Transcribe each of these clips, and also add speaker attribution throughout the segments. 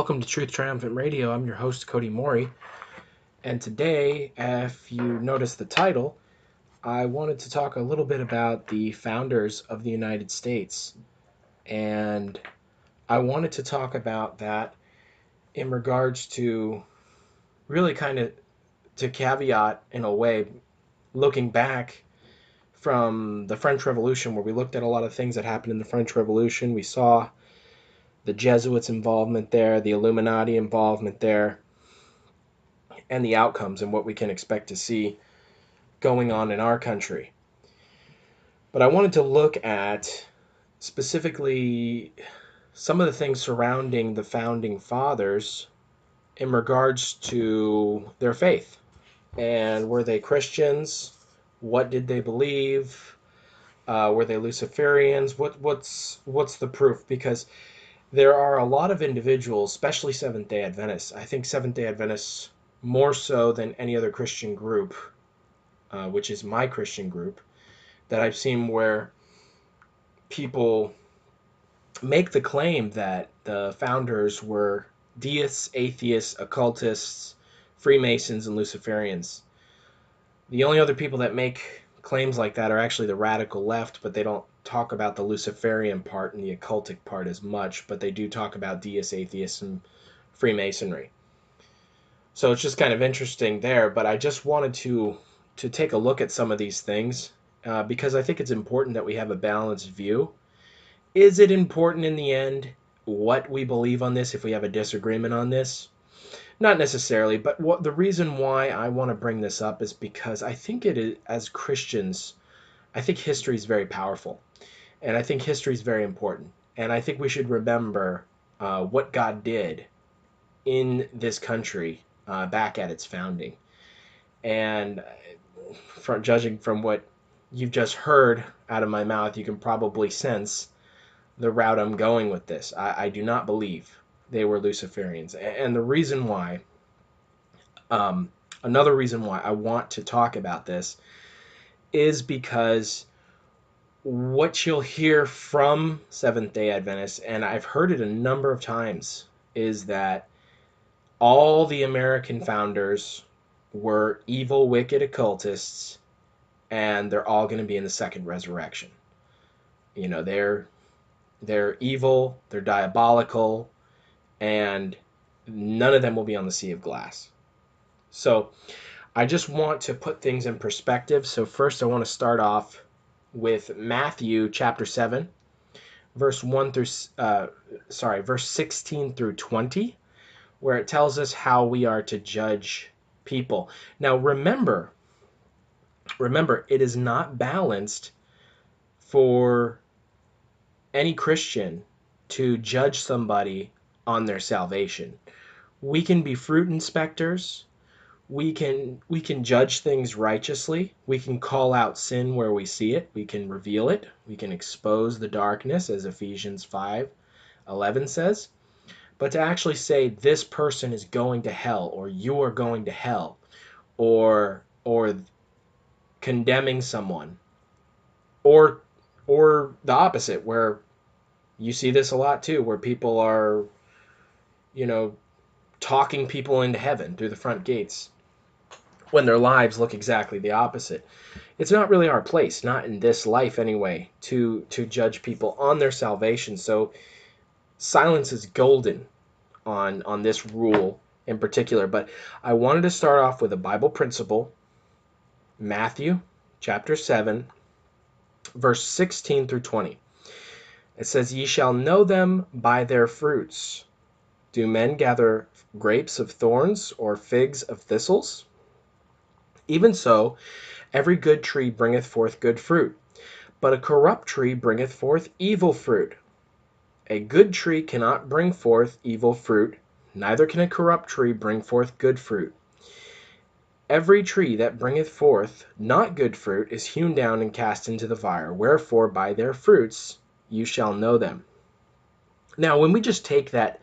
Speaker 1: Welcome to Truth Triumphant Radio. I'm your host, Cody Mori. And today, if you notice the title, I wanted to talk a little bit about the founders of the United States. And I wanted to talk about that in regards to really kind of to caveat in a way, looking back from the French Revolution, where we looked at a lot of things that happened in the French Revolution. We saw the Jesuits' involvement there, the Illuminati involvement there, and the outcomes and what we can expect to see going on in our country. But I wanted to look at specifically some of the things surrounding the founding fathers in regards to their faith. And were they Christians? What did they believe? Uh, were they Luciferians? What what's what's the proof? Because there are a lot of individuals, especially Seventh day Adventists. I think Seventh day Adventists, more so than any other Christian group, uh, which is my Christian group, that I've seen where people make the claim that the founders were deists, atheists, occultists, Freemasons, and Luciferians. The only other people that make claims like that are actually the radical left, but they don't talk about the Luciferian part and the occultic part as much, but they do talk about deists, atheists, and Freemasonry. So it's just kind of interesting there. But I just wanted to to take a look at some of these things uh, because I think it's important that we have a balanced view. Is it important in the end what we believe on this if we have a disagreement on this? Not necessarily, but what the reason why I want to bring this up is because I think it is as Christians, I think history is very powerful. And I think history is very important. And I think we should remember uh, what God did in this country uh, back at its founding. And from judging from what you've just heard out of my mouth, you can probably sense the route I'm going with this. I, I do not believe they were Luciferians. And the reason why, um, another reason why I want to talk about this is because what you'll hear from Seventh day Adventists, and I've heard it a number of times, is that all the American founders were evil, wicked occultists, and they're all going to be in the second resurrection. You know, they're they're evil, they're diabolical, and none of them will be on the sea of glass. So, I just want to put things in perspective. So, first, I want to start off with Matthew chapter 7, verse 1 through, uh, sorry, verse 16 through 20, where it tells us how we are to judge people. Now, remember, remember, it is not balanced for any Christian to judge somebody on their salvation. We can be fruit inspectors we can we can judge things righteously. We can call out sin where we see it. We can reveal it. We can expose the darkness as ephesians 5 11 says. But to actually say this person is going to hell or you are going to hell or or condemning someone or or the opposite where you see this a lot too where people are you know talking people into heaven through the front gates when their lives look exactly the opposite. It's not really our place, not in this life anyway, to to judge people on their salvation. So silence is golden on on this rule in particular, but I wanted to start off with a Bible principle, Matthew chapter 7 verse 16 through 20. It says, Ye shall know them by their fruits. Do men gather grapes of thorns or figs of thistles? Even so, every good tree bringeth forth good fruit, but a corrupt tree bringeth forth evil fruit. A good tree cannot bring forth evil fruit, neither can a corrupt tree bring forth good fruit. Every tree that bringeth forth not good fruit is hewn down and cast into the fire. Wherefore, by their fruits you shall know them. Now, when we just take that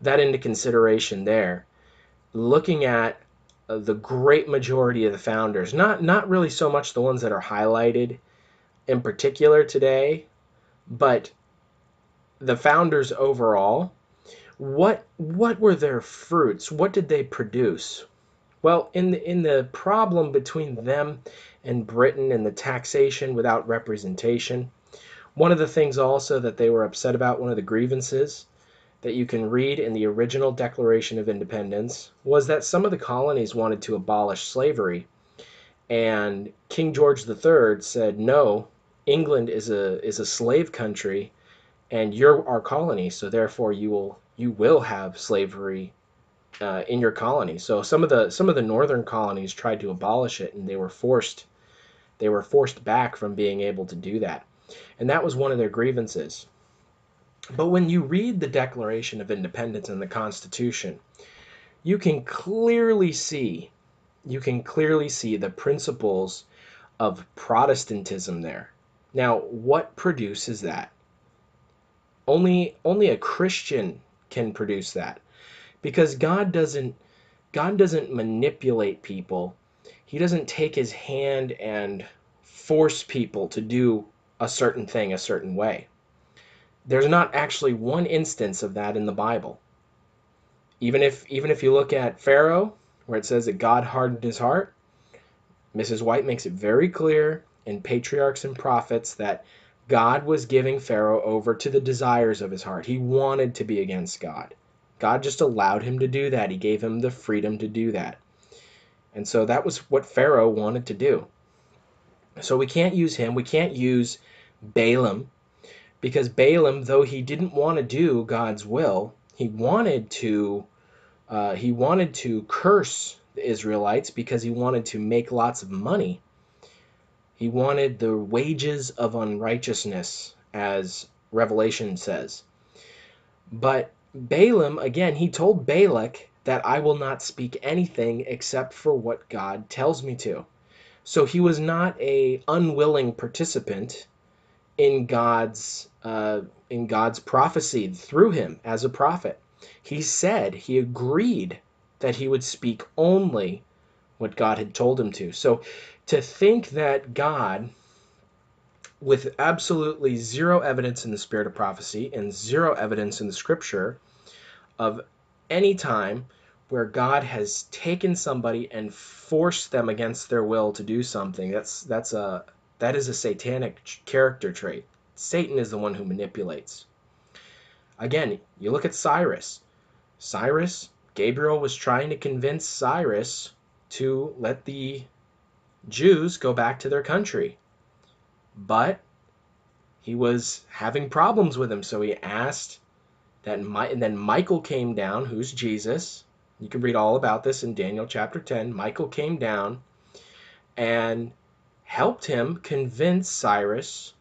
Speaker 1: that into consideration there, looking at the great majority of the founders, not not really so much the ones that are highlighted in particular today, but the founders overall, what what were their fruits? What did they produce? Well, in the, in the problem between them and Britain and the taxation without representation, one of the things also that they were upset about, one of the grievances that you can read in the original Declaration of Independence, was that some of the colonies wanted to abolish slavery. And King George III said, no, England is a, is a slave country and you're our colony, so therefore you will you will have slavery uh, in your colony. So some of the some of the northern colonies tried to abolish it, and they were forced they were forced back from being able to do that, and that was one of their grievances. But when you read the Declaration of Independence and the Constitution, you can clearly see you can clearly see the principles of Protestantism there. Now, what produces that? Only only a Christian can produce that because God doesn't God doesn't manipulate people. He doesn't take his hand and force people to do a certain thing a certain way. There's not actually one instance of that in the Bible. Even if even if you look at Pharaoh where it says that God hardened his heart, Mrs. White makes it very clear in Patriarchs and Prophets that God was giving Pharaoh over to the desires of his heart. He wanted to be against God. God just allowed him to do that. He gave him the freedom to do that. And so that was what Pharaoh wanted to do. So we can't use him. We can't use Balaam because Balaam, though he didn't want to do God's will, he wanted to uh, he wanted to curse the Israelites because he wanted to make lots of money. He wanted the wages of unrighteousness, as Revelation says. But Balaam, again, he told Balak that I will not speak anything except for what God tells me to. So he was not a unwilling participant in God's uh, in God's prophecy through him as a prophet. He said he agreed that he would speak only what God had told him to. So to think that God with absolutely zero evidence in the spirit of prophecy and zero evidence in the scripture of any time where God has taken somebody and forced them against their will to do something. That's that's a that is a satanic character trait. Satan is the one who manipulates. Again, you look at Cyrus. Cyrus, Gabriel was trying to convince Cyrus to let the Jews go back to their country. But he was having problems with him, so he asked that My- and then Michael came down, who's Jesus. You can read all about this in Daniel chapter 10. Michael came down and helped him convince Cyrus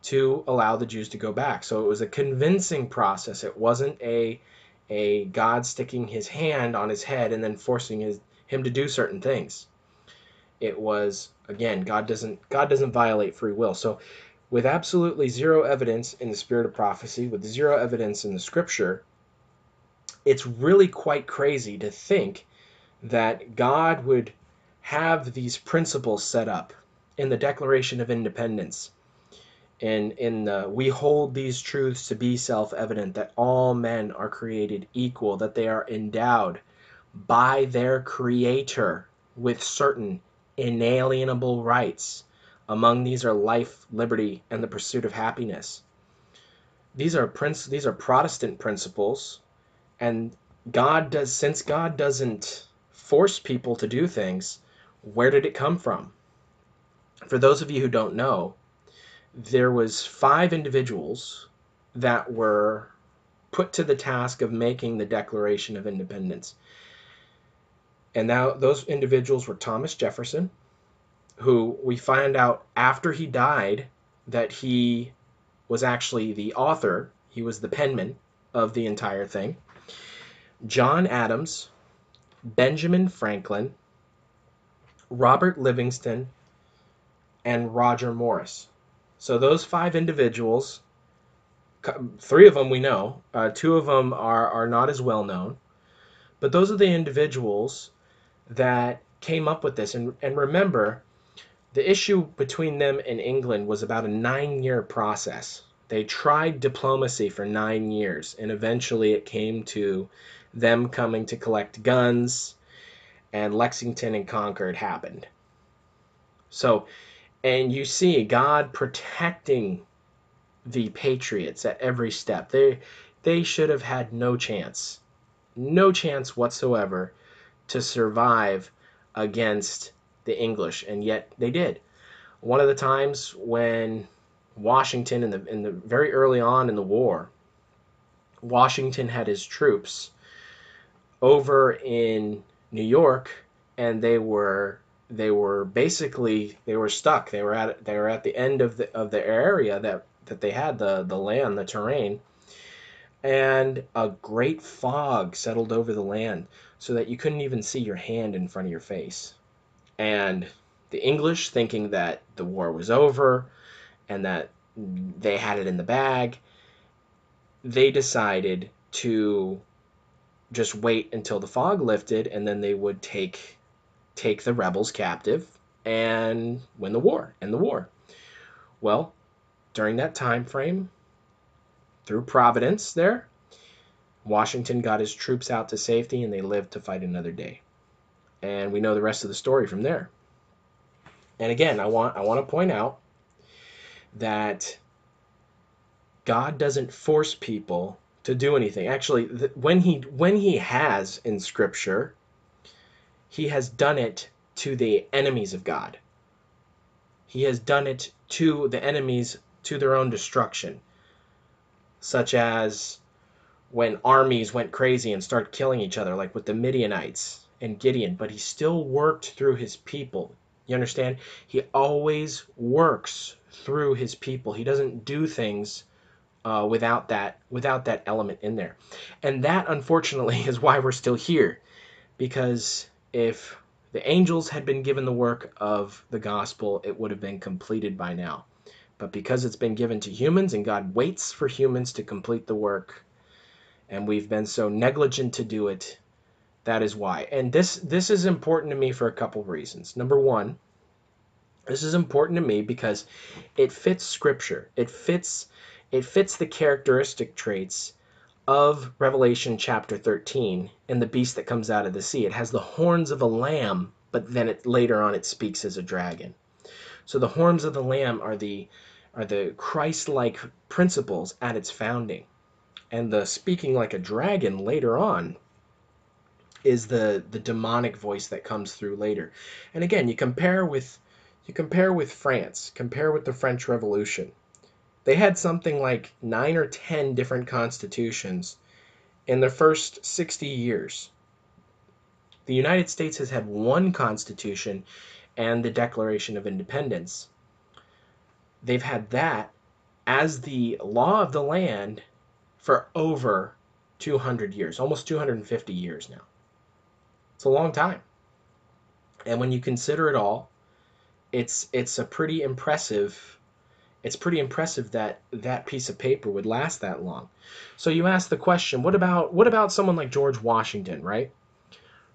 Speaker 1: to allow the Jews to go back. So it was a convincing process. It wasn't a a God sticking his hand on his head and then forcing his, him to do certain things. It was again, God doesn't God doesn't violate free will. So with absolutely zero evidence in the spirit of prophecy, with zero evidence in the scripture, it's really quite crazy to think that God would have these principles set up in the Declaration of Independence. And in the, we hold these truths to be self-evident that all men are created equal, that they are endowed by their creator with certain inalienable rights among these are life, liberty, and the pursuit of happiness. These are prince these are Protestant principles, and God does since God doesn't force people to do things, where did it come from? For those of you who don't know, there was five individuals that were put to the task of making the Declaration of Independence. And now those individuals were Thomas Jefferson, who we find out after he died that he was actually the author, he was the penman of the entire thing. John Adams, Benjamin Franklin, Robert Livingston, and Roger Morris. So those five individuals, three of them we know, uh, two of them are, are not as well known, but those are the individuals that came up with this. And, and remember, the issue between them and England was about a nine year process They tried diplomacy for nine years, and eventually it came to them coming to collect guns, and Lexington and Concord happened. So, and you see God protecting the Patriots at every step. They they should have had no chance, no chance whatsoever to survive against the English, and yet they did. One of the times when Washington in the in the very early on in the war, Washington had his troops over in New York, and they were they were basically they were stuck. They were at they were at the end of the of the area that that they had the the land, the terrain, and a great fog settled over the land so that you couldn't even see your hand in front of your face. And the English, thinking that the war was over and that they had it in the bag, they decided to just wait until the fog lifted and then they would take take the rebels captive and win the war end the war. Well during that time frame through providence there washington got his troops out to safety and they lived to fight another day. And we know the rest of the story from there. And again i want i want to point out that god doesn't force people to do anything. Actually when he when he has in scripture he has done it to the enemies of god. He has done it to the enemies to their own destruction such as when armies went crazy and started killing each other like with the midianites and gideon but he still worked through his people. You understand? He always works through his people. He doesn't do things uh, without that without that element in there. And that unfortunately is why we're still here because if the angels had been given the work of the gospel it would have been completed by now. But because it's been given to humans and god waits for humans to complete the work and we've been so negligent to do it that is why. And this this is important to me for a couple reasons. Number one this is important to me because it fits scripture. It fits it fits the characteristic traits of Revelation chapter 13 and the beast that comes out of the sea. It has the horns of a lamb, but then it later on it speaks as a dragon. So the horns of the lamb are the are the Christ-like principles at its founding. And the speaking like a dragon later on is the the demonic voice that comes through later. And again, you compare with you compare with France, compare with the French Revolution they had something like nine or ten different constitutions in the first 60 years. The United States has had one constitution and the Declaration of Independence. They've had that as the law of the land for over 200 years, almost 250 years now. It's a long time. And when you consider it all, it's it's a pretty impressive it's pretty impressive that that piece of paper would last that long. So you ask the question, what about what about someone like George Washington, right?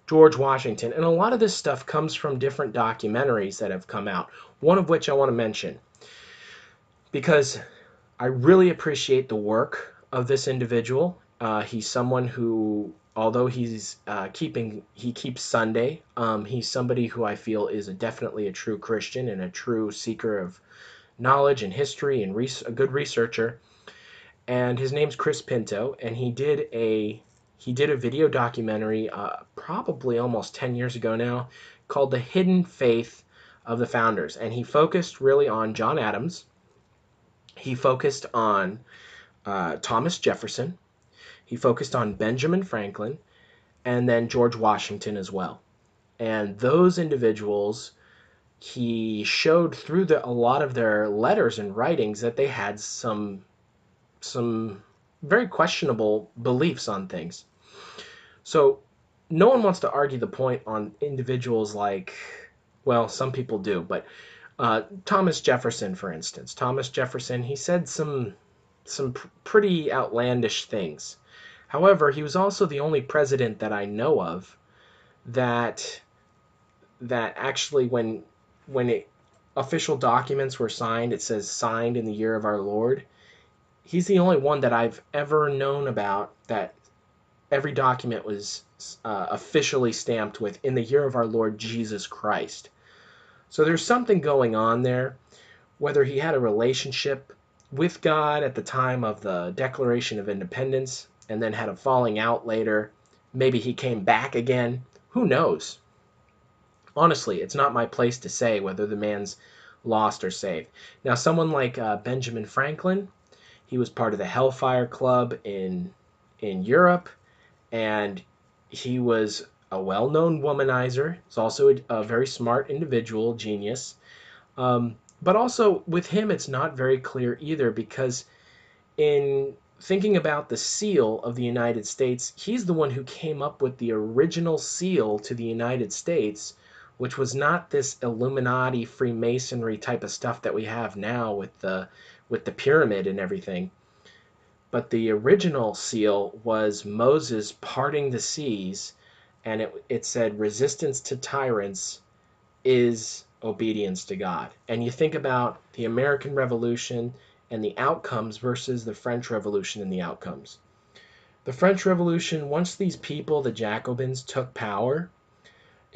Speaker 1: George Washington. And a lot of this stuff comes from different documentaries that have come out, one of which I want to mention because I really appreciate the work of this individual. Uh, he's someone who, although he's uh, keeping, he keeps Sunday. Um, he's somebody who I feel is a, definitely a true Christian and a true seeker of knowledge and history and a good researcher. And his name's Chris Pinto, and he did a he did a video documentary uh, probably almost 10 years ago now called The Hidden Faith of the Founders. And he focused really on John Adams. He focused on uh, Thomas Jefferson. He focused on Benjamin Franklin and then George Washington as well. And those individuals he showed through the, a lot of their letters and writings that they had some some very questionable beliefs on things. So no one wants to argue the point on individuals like, well, some people do, but uh, Thomas Jefferson, for instance. Thomas Jefferson, he said some some pr- pretty outlandish things. However, he was also the only president that I know of that that actually when when it, official documents were signed, it says signed in the year of our Lord. he's the only one that I've ever known about that every document was uh, officially stamped with in the year of our Lord Jesus Christ. So there's something going on there, whether he had a relationship with God at the time of the Declaration of Independence and then had a falling out later. Maybe he came back again. Who knows? Honestly, it's not my place to say whether the man's lost or saved. Now, someone like uh, Benjamin Franklin, he was part of the Hellfire Club in in Europe, and he was a well-known womanizer. He's also a, a very smart individual, genius. Um, but also with him, it's not very clear either because in thinking about the seal of the United States, he's the one who came up with the original seal to the United States, which was not this Illuminati Freemasonry type of stuff that we have now with the with the pyramid and everything. But the original seal was Moses parting the seas, and it, it said resistance to tyrants is obedience to God. And you think about the American Revolution and the outcomes versus the French Revolution and the outcomes. The French Revolution, once these people, the Jacobins, took power,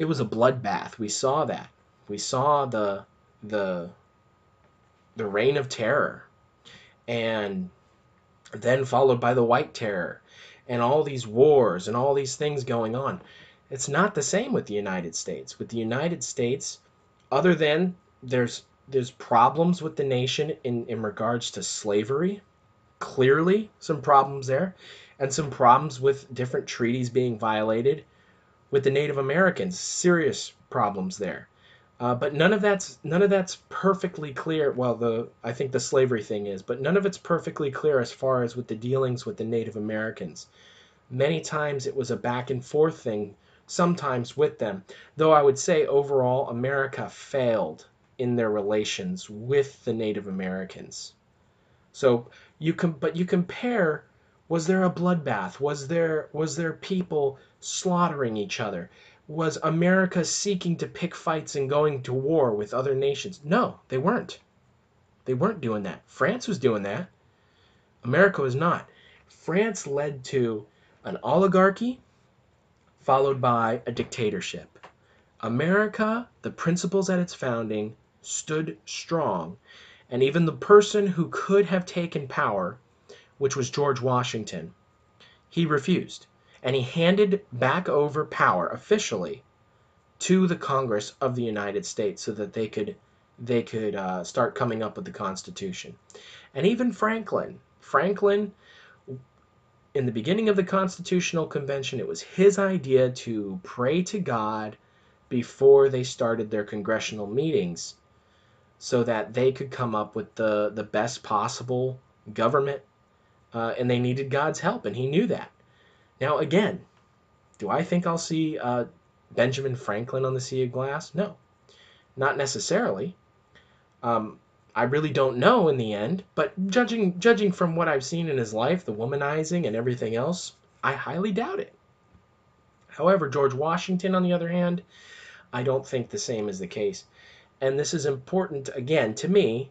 Speaker 1: it was a bloodbath. We saw that. We saw the the the reign of terror, and then followed by the White Terror, and all these wars and all these things going on. It's not the same with the United States. With the United States, other than there's there's problems with the nation in, in regards to slavery. Clearly, some problems there, and some problems with different treaties being violated. With the Native Americans, serious problems there. Uh, but none of that's none of that's perfectly clear. Well, the I think the slavery thing is, but none of it's perfectly clear as far as with the dealings with the Native Americans. Many times it was a back and forth thing sometimes with them. Though I would say overall, America failed in their relations with the Native Americans. So you can, but you compare. Was there a bloodbath? Was there was there people slaughtering each other? Was America seeking to pick fights and going to war with other nations? No, they weren't. They weren't doing that. France was doing that. America was not. France led to an oligarchy followed by a dictatorship. America, the principles at its founding, stood strong, and even the person who could have taken power, which was George Washington, he refused. And he handed back over power officially to the Congress of the United States so that they could they could uh, start coming up with the Constitution. And even Franklin, Franklin in the beginning of the Constitutional Convention, it was his idea to pray to God before they started their congressional meetings so that they could come up with the, the best possible government. Uh, and they needed God's help, and he knew that. Now, again, do I think I'll see uh, Benjamin Franklin on the Sea of Glass? No, not necessarily. Um, I really don't know in the end, but judging judging from what I've seen in his life, the womanizing and everything else, I highly doubt it. However, George Washington, on the other hand, I don't think the same is the case. And this is important, again, to me,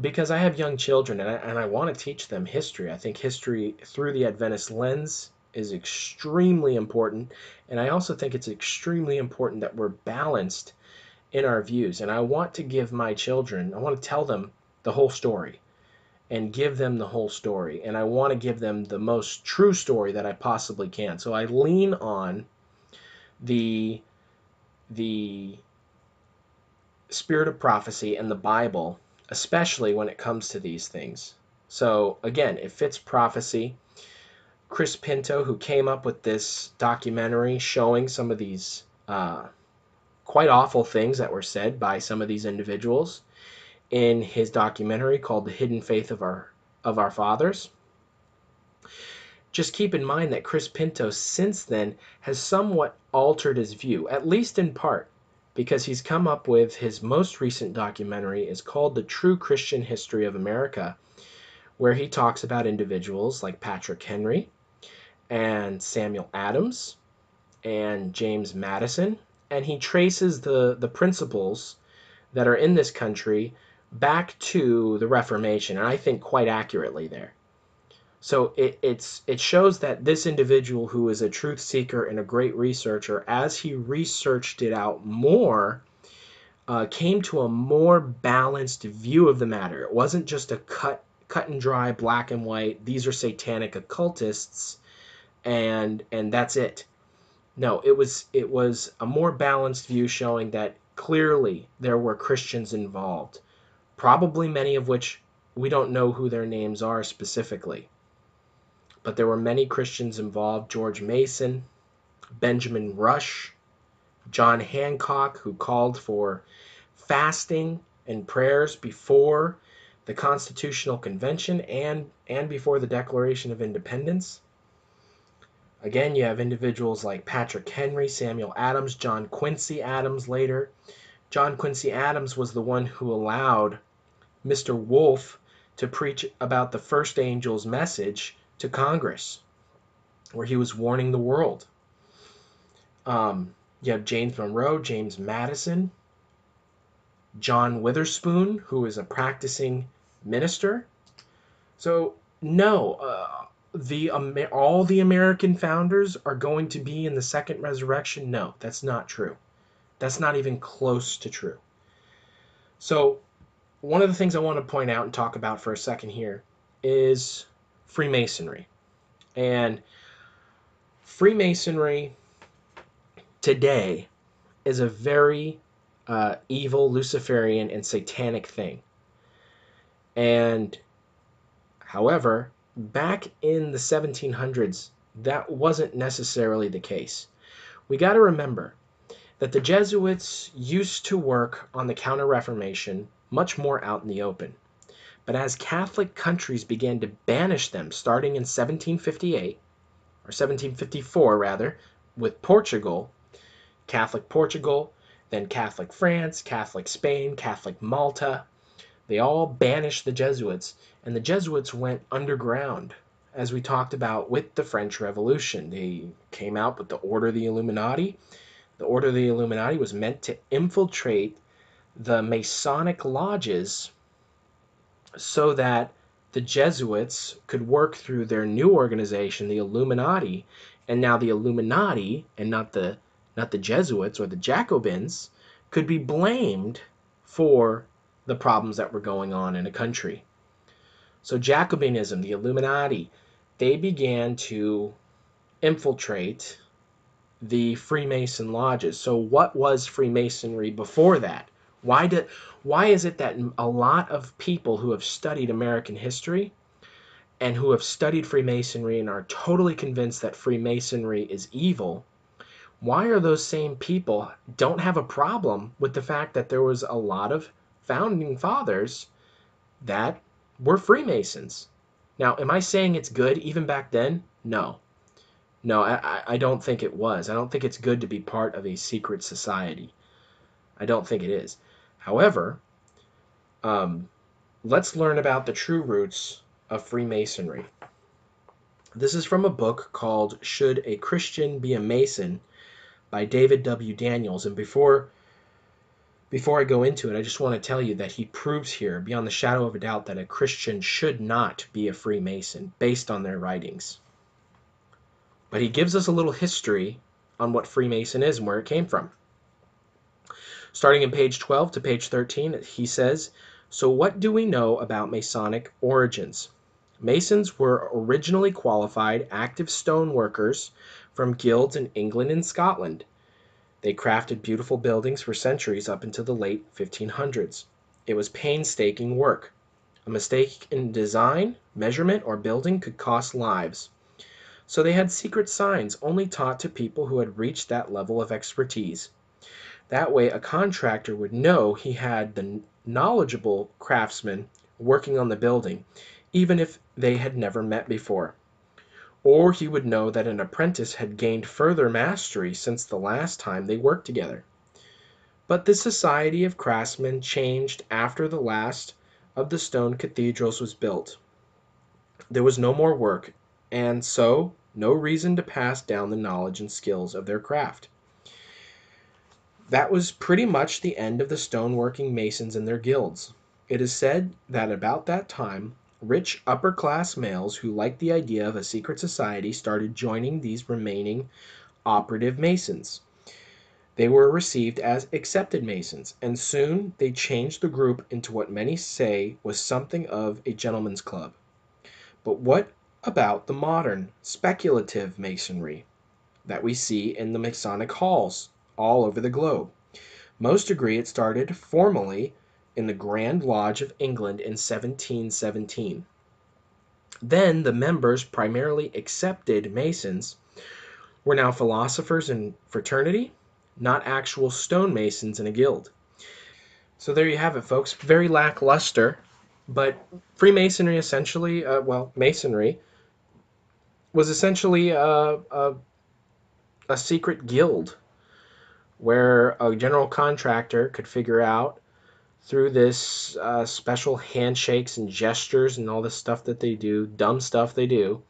Speaker 1: because I have young children and I, and I want to teach them history. I think history through the Adventist lens is extremely important. And I also think it's extremely important that we're balanced in our views. And I want to give my children, I want to tell them the whole story and give them the whole story. And I want to give them the most true story that I possibly can. So I lean on the the spirit of prophecy and the Bible, especially when it comes to these things. So again, it fits prophecy. Chris Pinto, who came up with this documentary showing some of these uh, quite awful things that were said by some of these individuals in his documentary called The Hidden Faith of Our of Our Fathers. Just keep in mind that Chris Pinto since then has somewhat altered his view, at least in part, because he's come up with his most recent documentary is called The True Christian History of America, where he talks about individuals like Patrick Henry and Samuel Adams and James Madison and he traces the, the principles that are in this country back to the Reformation, and I think quite accurately there. So it, it's it shows that this individual who is a truth seeker and a great researcher, as he researched it out more, uh, came to a more balanced view of the matter. It wasn't just a cut cut and dry black and white. These are satanic occultists, and and that's it. No, it was it was a more balanced view showing that clearly there were Christians involved, probably many of which we don't know who their names are specifically. But there were many Christians involved George Mason, Benjamin Rush, John Hancock, who called for fasting and prayers before the Constitutional Convention and, and before the Declaration of Independence. Again, you have individuals like Patrick Henry, Samuel Adams, John Quincy Adams later. John Quincy Adams was the one who allowed Mr. Wolff to preach about the first angel's message to Congress, where he was warning the world. Um, you have James Monroe, James Madison, John Witherspoon, who is a practicing minister. So, no, uh, the all the American founders are going to be in the second resurrection. No, that's not true. That's not even close to true. So, one of the things I want to point out and talk about for a second here is Freemasonry. And Freemasonry today is a very uh, evil, Luciferian, and satanic thing. And however, back in the 1700s, that wasn't necessarily the case. We got to remember that the Jesuits used to work on the Counter Reformation much more out in the open. But as Catholic countries began to banish them starting in 1758, or 1754 rather, with Portugal, Catholic Portugal, then Catholic France, Catholic Spain, Catholic Malta, they all banished the Jesuits, and the Jesuits went underground, as we talked about with the French Revolution. They came out with the Order of the Illuminati. The Order of the Illuminati was meant to infiltrate the Masonic lodges so that the Jesuits could work through their new organization, the Illuminati, and now the Illuminati and not the not the Jesuits or the Jacobins could be blamed for the problems that were going on in a country. So Jacobinism, the Illuminati, they began to infiltrate the Freemason lodges. So what was Freemasonry before that? Why did why is it that a lot of people who have studied American history and who have studied Freemasonry and are totally convinced that Freemasonry is evil, why are those same people don't have a problem with the fact that there was a lot of founding fathers that were Freemasons? Now, am I saying it's good even back then? No. No, I, I don't think it was. I don't think it's good to be part of a secret society. I don't think it is. However, um, let's learn about the true roots of Freemasonry. This is from a book called Should a Christian Be a Mason by David W. Daniels. And before before I go into it, I just want to tell you that he proves here, beyond the shadow of a doubt, that a Christian should not be a Freemason based on their writings. But he gives us a little history on what Freemason is and where it came from. Starting in page 12 to page 13, he says, So what do we know about Masonic origins? Masons were originally qualified active stone workers from guilds in England and Scotland. They crafted beautiful buildings for centuries up until the late 1500s. It was painstaking work. A mistake in design, measurement, or building could cost lives. So they had secret signs only taught to people who had reached that level of expertise. That way a contractor would know he had the knowledgeable craftsman working on the building, even if they had never met before. Or he would know that an apprentice had gained further mastery since the last time they worked together. But the society of craftsmen changed after the last of the stone cathedrals was built. There was no more work, and so no reason to pass down the knowledge and skills of their craft. That was pretty much the end of the stoneworking masons and their guilds. It is said that about that time Rich upper class males who liked the idea of a secret society started joining these remaining operative Masons. They were received as accepted Masons, and soon they changed the group into what many say was something of a gentleman's club. But what about the modern, speculative Masonry that we see in the Masonic halls all over the globe? Most agree it started formally in the Grand Lodge of England in 1717. Then the members, primarily accepted Masons, were now philosophers in fraternity, not actual stonemasons in a guild. So there you have it, folks. Very lackluster, but Freemasonry essentially, uh, well, Masonry was essentially a, a, a secret guild where a general contractor could figure out through this uh, special handshakes and gestures and all this stuff that they do, dumb stuff they do,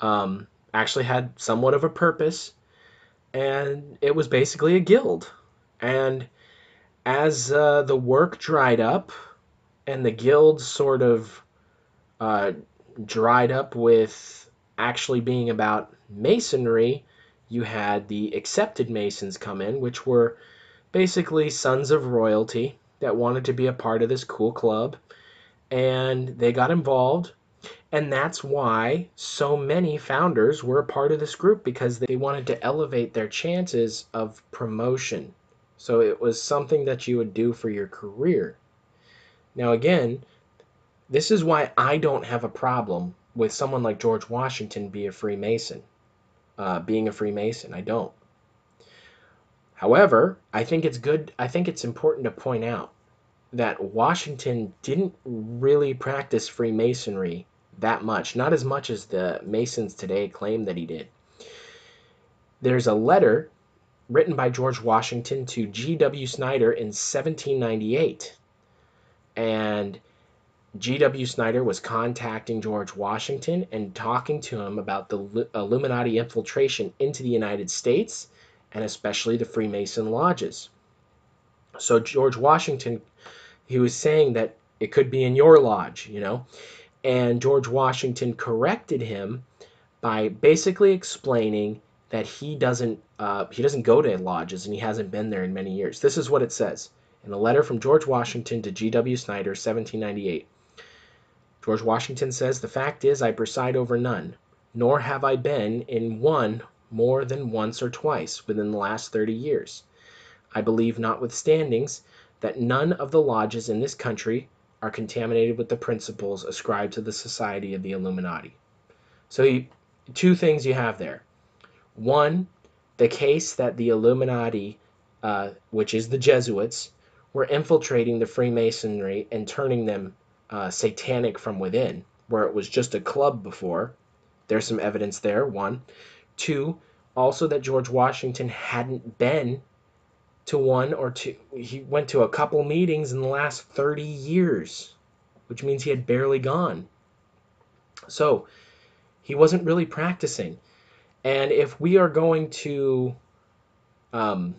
Speaker 1: um, actually had somewhat of a purpose and it was basically a guild. And as uh, the work dried up and the guild sort of uh, dried up with actually being about masonry, you had the accepted masons come in, which were basically sons of royalty that wanted to be a part of this cool club. And they got involved and that's why so many founders were a part of this group because they wanted to elevate their chances of promotion. So it was something that you would do for your career. Now, again, this is why I don't have a problem with someone like George Washington be a Freemason, uh, being a Freemason. I don't. However, I think it's good. I think it's important to point out that Washington didn't really practice Freemasonry that much, not as much as the Masons today claim that he did. There's a letter written by George Washington to G.W. Snyder in 1798. And G.W. Snyder was contacting George Washington and talking to him about the Illuminati infiltration into the United States and especially the Freemason lodges. So George Washington, he was saying that it could be in your lodge, you know and George Washington corrected him by basically explaining that he doesn't uh, he doesn't go to lodges and he hasn't been there in many years. This is what it says in a letter from George Washington to G.W. Snyder, 1798. George Washington says, The fact is, I preside over none, nor have I been in one more than once or twice within the last thirty years. I believe, notwithstandings, that none of the lodges in this country are contaminated with the principles ascribed to the Society of the Illuminati. So, two things you have there. One, the case that the Illuminati, uh, which is the Jesuits, were infiltrating the Freemasonry and turning them uh, satanic from within, where it was just a club before. There's some evidence there, one. Two, also that George Washington hadn't been to one or two. He went to a couple meetings in the last 30 years, which means he had barely gone. So he wasn't really practicing. And if we are going to, um,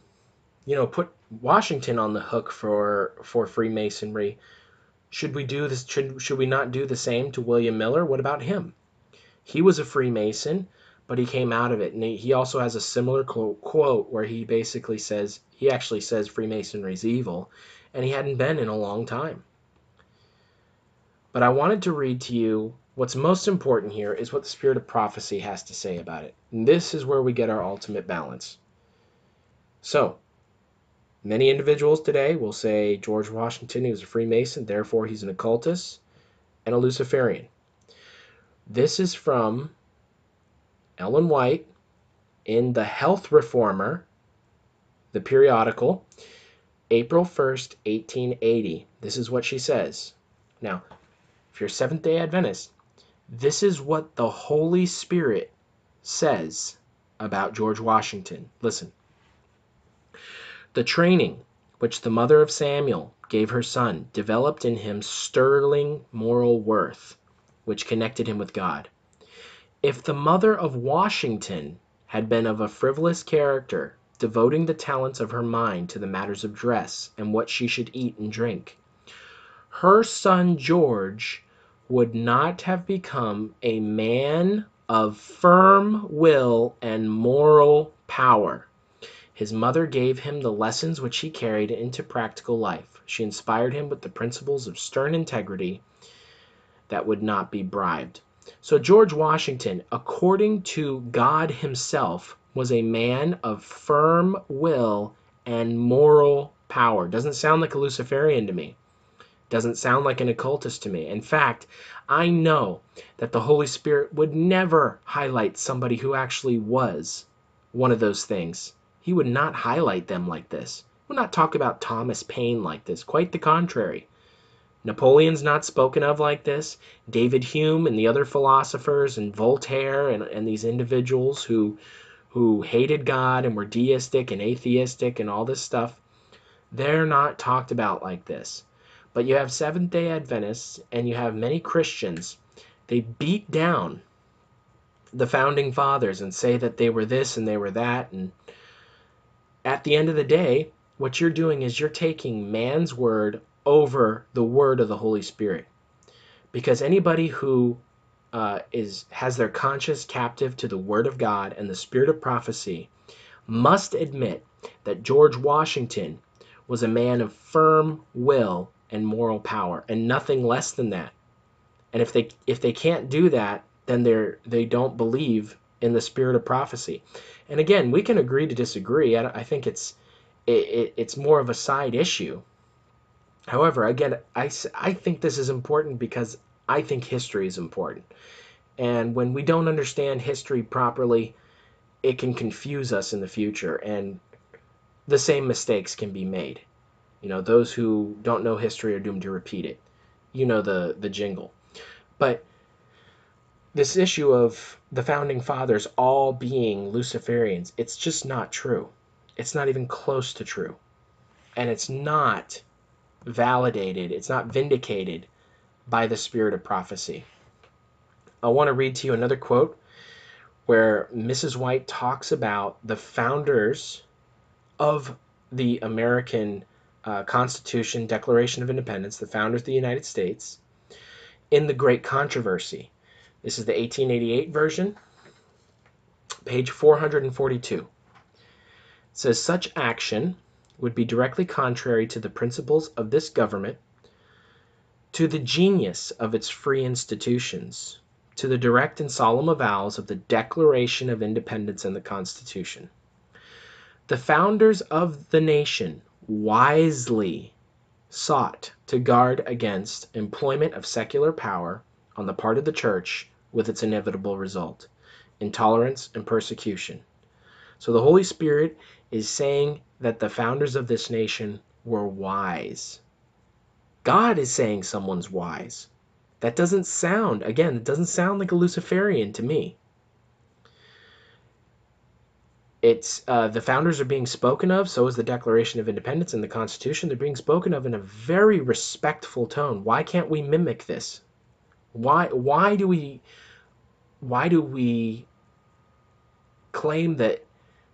Speaker 1: you know, put Washington on the hook for for Freemasonry, should we do this? Should should we not do the same to William Miller? What about him? He was a Freemason but he came out of it. And he also has a similar quote where he basically says, he actually says Freemasonry is evil, and he hadn't been in a long time. But I wanted to read to you what's most important here is what the spirit of prophecy has to say about it. And this is where we get our ultimate balance. So, many individuals today will say George Washington he was a Freemason, therefore he's an occultist and a Luciferian. This is from Ellen White in The Health Reformer, the periodical, April 1st, 1880. This is what she says. Now, if you're Seventh day Adventist, this is what the Holy Spirit says about George Washington. Listen. The training which the mother of Samuel gave her son developed in him sterling moral worth, which connected him with God. If the mother of Washington had been of a frivolous character, devoting the talents of her mind to the matters of dress and what she should eat and drink, her son George would not have become a man of firm will and moral power. His mother gave him the lessons which he carried into practical life. She inspired him with the principles of stern integrity that would not be bribed. So, George Washington, according to God Himself, was a man of firm will and moral power. Doesn't sound like a Luciferian to me. Doesn't sound like an occultist to me. In fact, I know that the Holy Spirit would never highlight somebody who actually was one of those things. He would not highlight them like this. Would not talk about Thomas Paine like this. Quite the contrary. Napoleon's not spoken of like this. David Hume and the other philosophers and Voltaire and, and these individuals who who hated God and were deistic and atheistic and all this stuff, they're not talked about like this. But you have Seventh day Adventists and you have many Christians. They beat down the founding fathers and say that they were this and they were that. And at the end of the day, what you're doing is you're taking man's word over the word of the Holy Spirit. Because anybody who uh, is has their conscience captive to the word of God and the spirit of prophecy must admit that George Washington was a man of firm will and moral power and nothing less than that. And if they if they can't do that, then they're they don't believe in the spirit of prophecy. And again, we can agree to disagree. I, I think it's it, it, it's more of a side issue. However, again, I, I think this is important because I think history is important. And when we don't understand history properly, it can confuse us in the future, and the same mistakes can be made. You know, those who don't know history are doomed to repeat it. You know the the jingle. But this issue of the founding fathers all being Luciferians, it's just not true. It's not even close to true. And it's not validated, it's not vindicated by the spirit of prophecy. I want to read to you another quote where Mrs. White talks about the founders of the American uh, Constitution, Declaration of Independence, the founders of the United States, in the Great Controversy. This is the 1888 version, page 442. It says such action would be directly contrary to the principles of this government, to the genius of its free institutions, to the direct and solemn avowals of the Declaration of Independence and the Constitution. The founders of the nation wisely sought to guard against employment of secular power on the part of the church with its inevitable result intolerance and persecution. So the Holy Spirit is saying that the founders of this nation were wise. God is saying someone's wise. That doesn't sound, again, it doesn't sound like a Luciferian to me it's uh, the founders are being spoken of so is the declaration of independence and the constitution they're being spoken of in a very respectful tone why can't we mimic this why why do we why do we claim that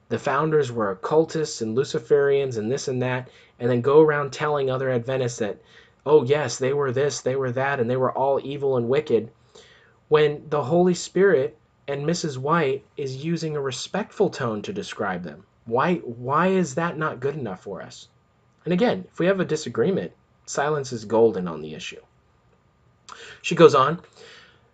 Speaker 1: the founders were occultists and luciferians and this and that and then go around telling other adventists that oh yes they were this they were that and they were all evil and wicked when the holy spirit and Mrs. White is using a respectful tone to describe them. Why why is that not good enough for us? And again, if we have a disagreement, silence is golden on the issue. She goes on,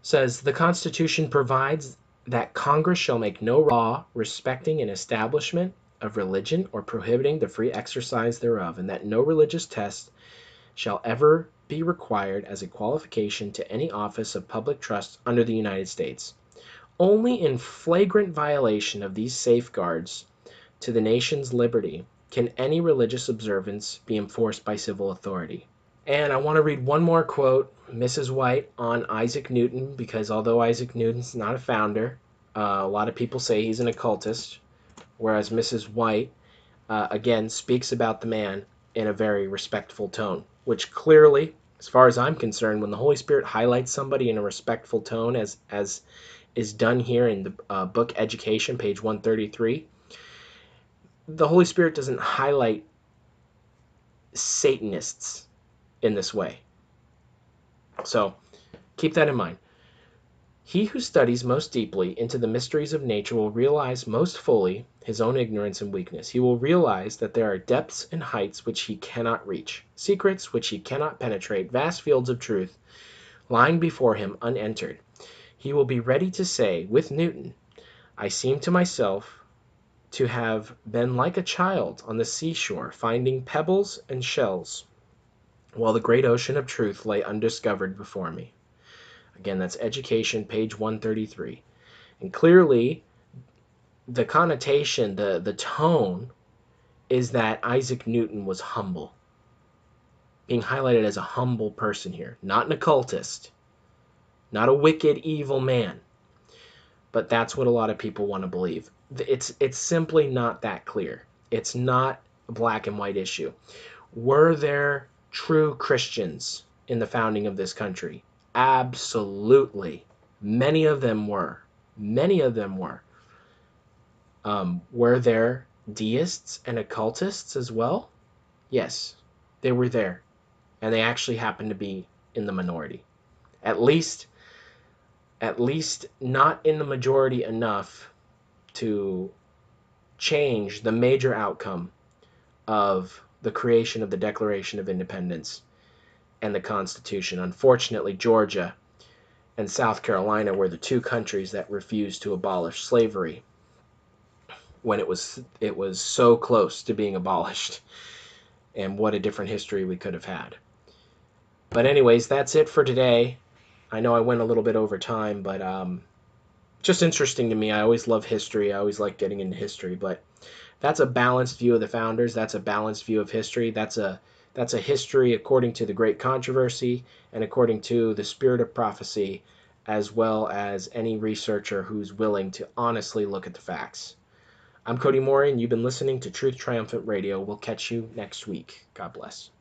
Speaker 1: says the Constitution provides that Congress shall make no law respecting an establishment of religion or prohibiting the free exercise thereof, and that no religious test shall ever be required as a qualification to any office of public trust under the United States. Only in flagrant violation of these safeguards to the nation's liberty can any religious observance be enforced by civil authority. And I want to read one more quote, Mrs. White, on Isaac Newton, because although Isaac Newton's not a founder, uh, a lot of people say he's an occultist, whereas Mrs. White, uh, again, speaks about the man in a very respectful tone, which clearly, as far as I'm concerned, when the Holy Spirit highlights somebody in a respectful tone, as as is done here in the uh, book Education, page 133. The Holy Spirit doesn't highlight Satanists in this way. So Keep that in mind. He who studies most deeply into the mysteries of nature will realize most fully his own ignorance and weakness. He will realize that there are depths and heights which he cannot reach, secrets which he cannot penetrate, vast fields of truth lying before him unentered. He will be ready to say, with Newton, I seem to myself to have been like a child on the seashore finding pebbles and shells, while the great ocean of truth lay undiscovered before me. Again, that's education, page 133. And clearly, the connotation, the, the tone is that Isaac Newton was humble. Being highlighted as a humble person here, not an occultist, not a wicked, evil man. But that's what a lot of people want to believe. It's, it's simply not that clear. It's not a black and white issue. Were there true Christians in the founding of this country? Absolutely. Many of them were. Many of them were. Um, were there deists and occultists as well? Yes, they were there. And they actually happened to be in the minority. At least, at least not in the majority enough to change the major outcome of the creation of the Declaration of Independence and the Constitution. Unfortunately, Georgia and South Carolina were the two countries that refused to abolish slavery when it was it was so close to being abolished. And what a different history we could have had. But anyways, that's it for today. I know I went a little bit over time, but um, just interesting to me. I always love history. I always like getting into history, but that's a balanced view of the founders. That's a balanced view of history. That's a that's a history according to the Great Controversy and according to the Spirit of Prophecy, as well as any researcher who's willing to honestly look at the facts. I'm Cody Moore, and you've been listening to Truth Triumphant Radio. We'll catch you next week. God bless.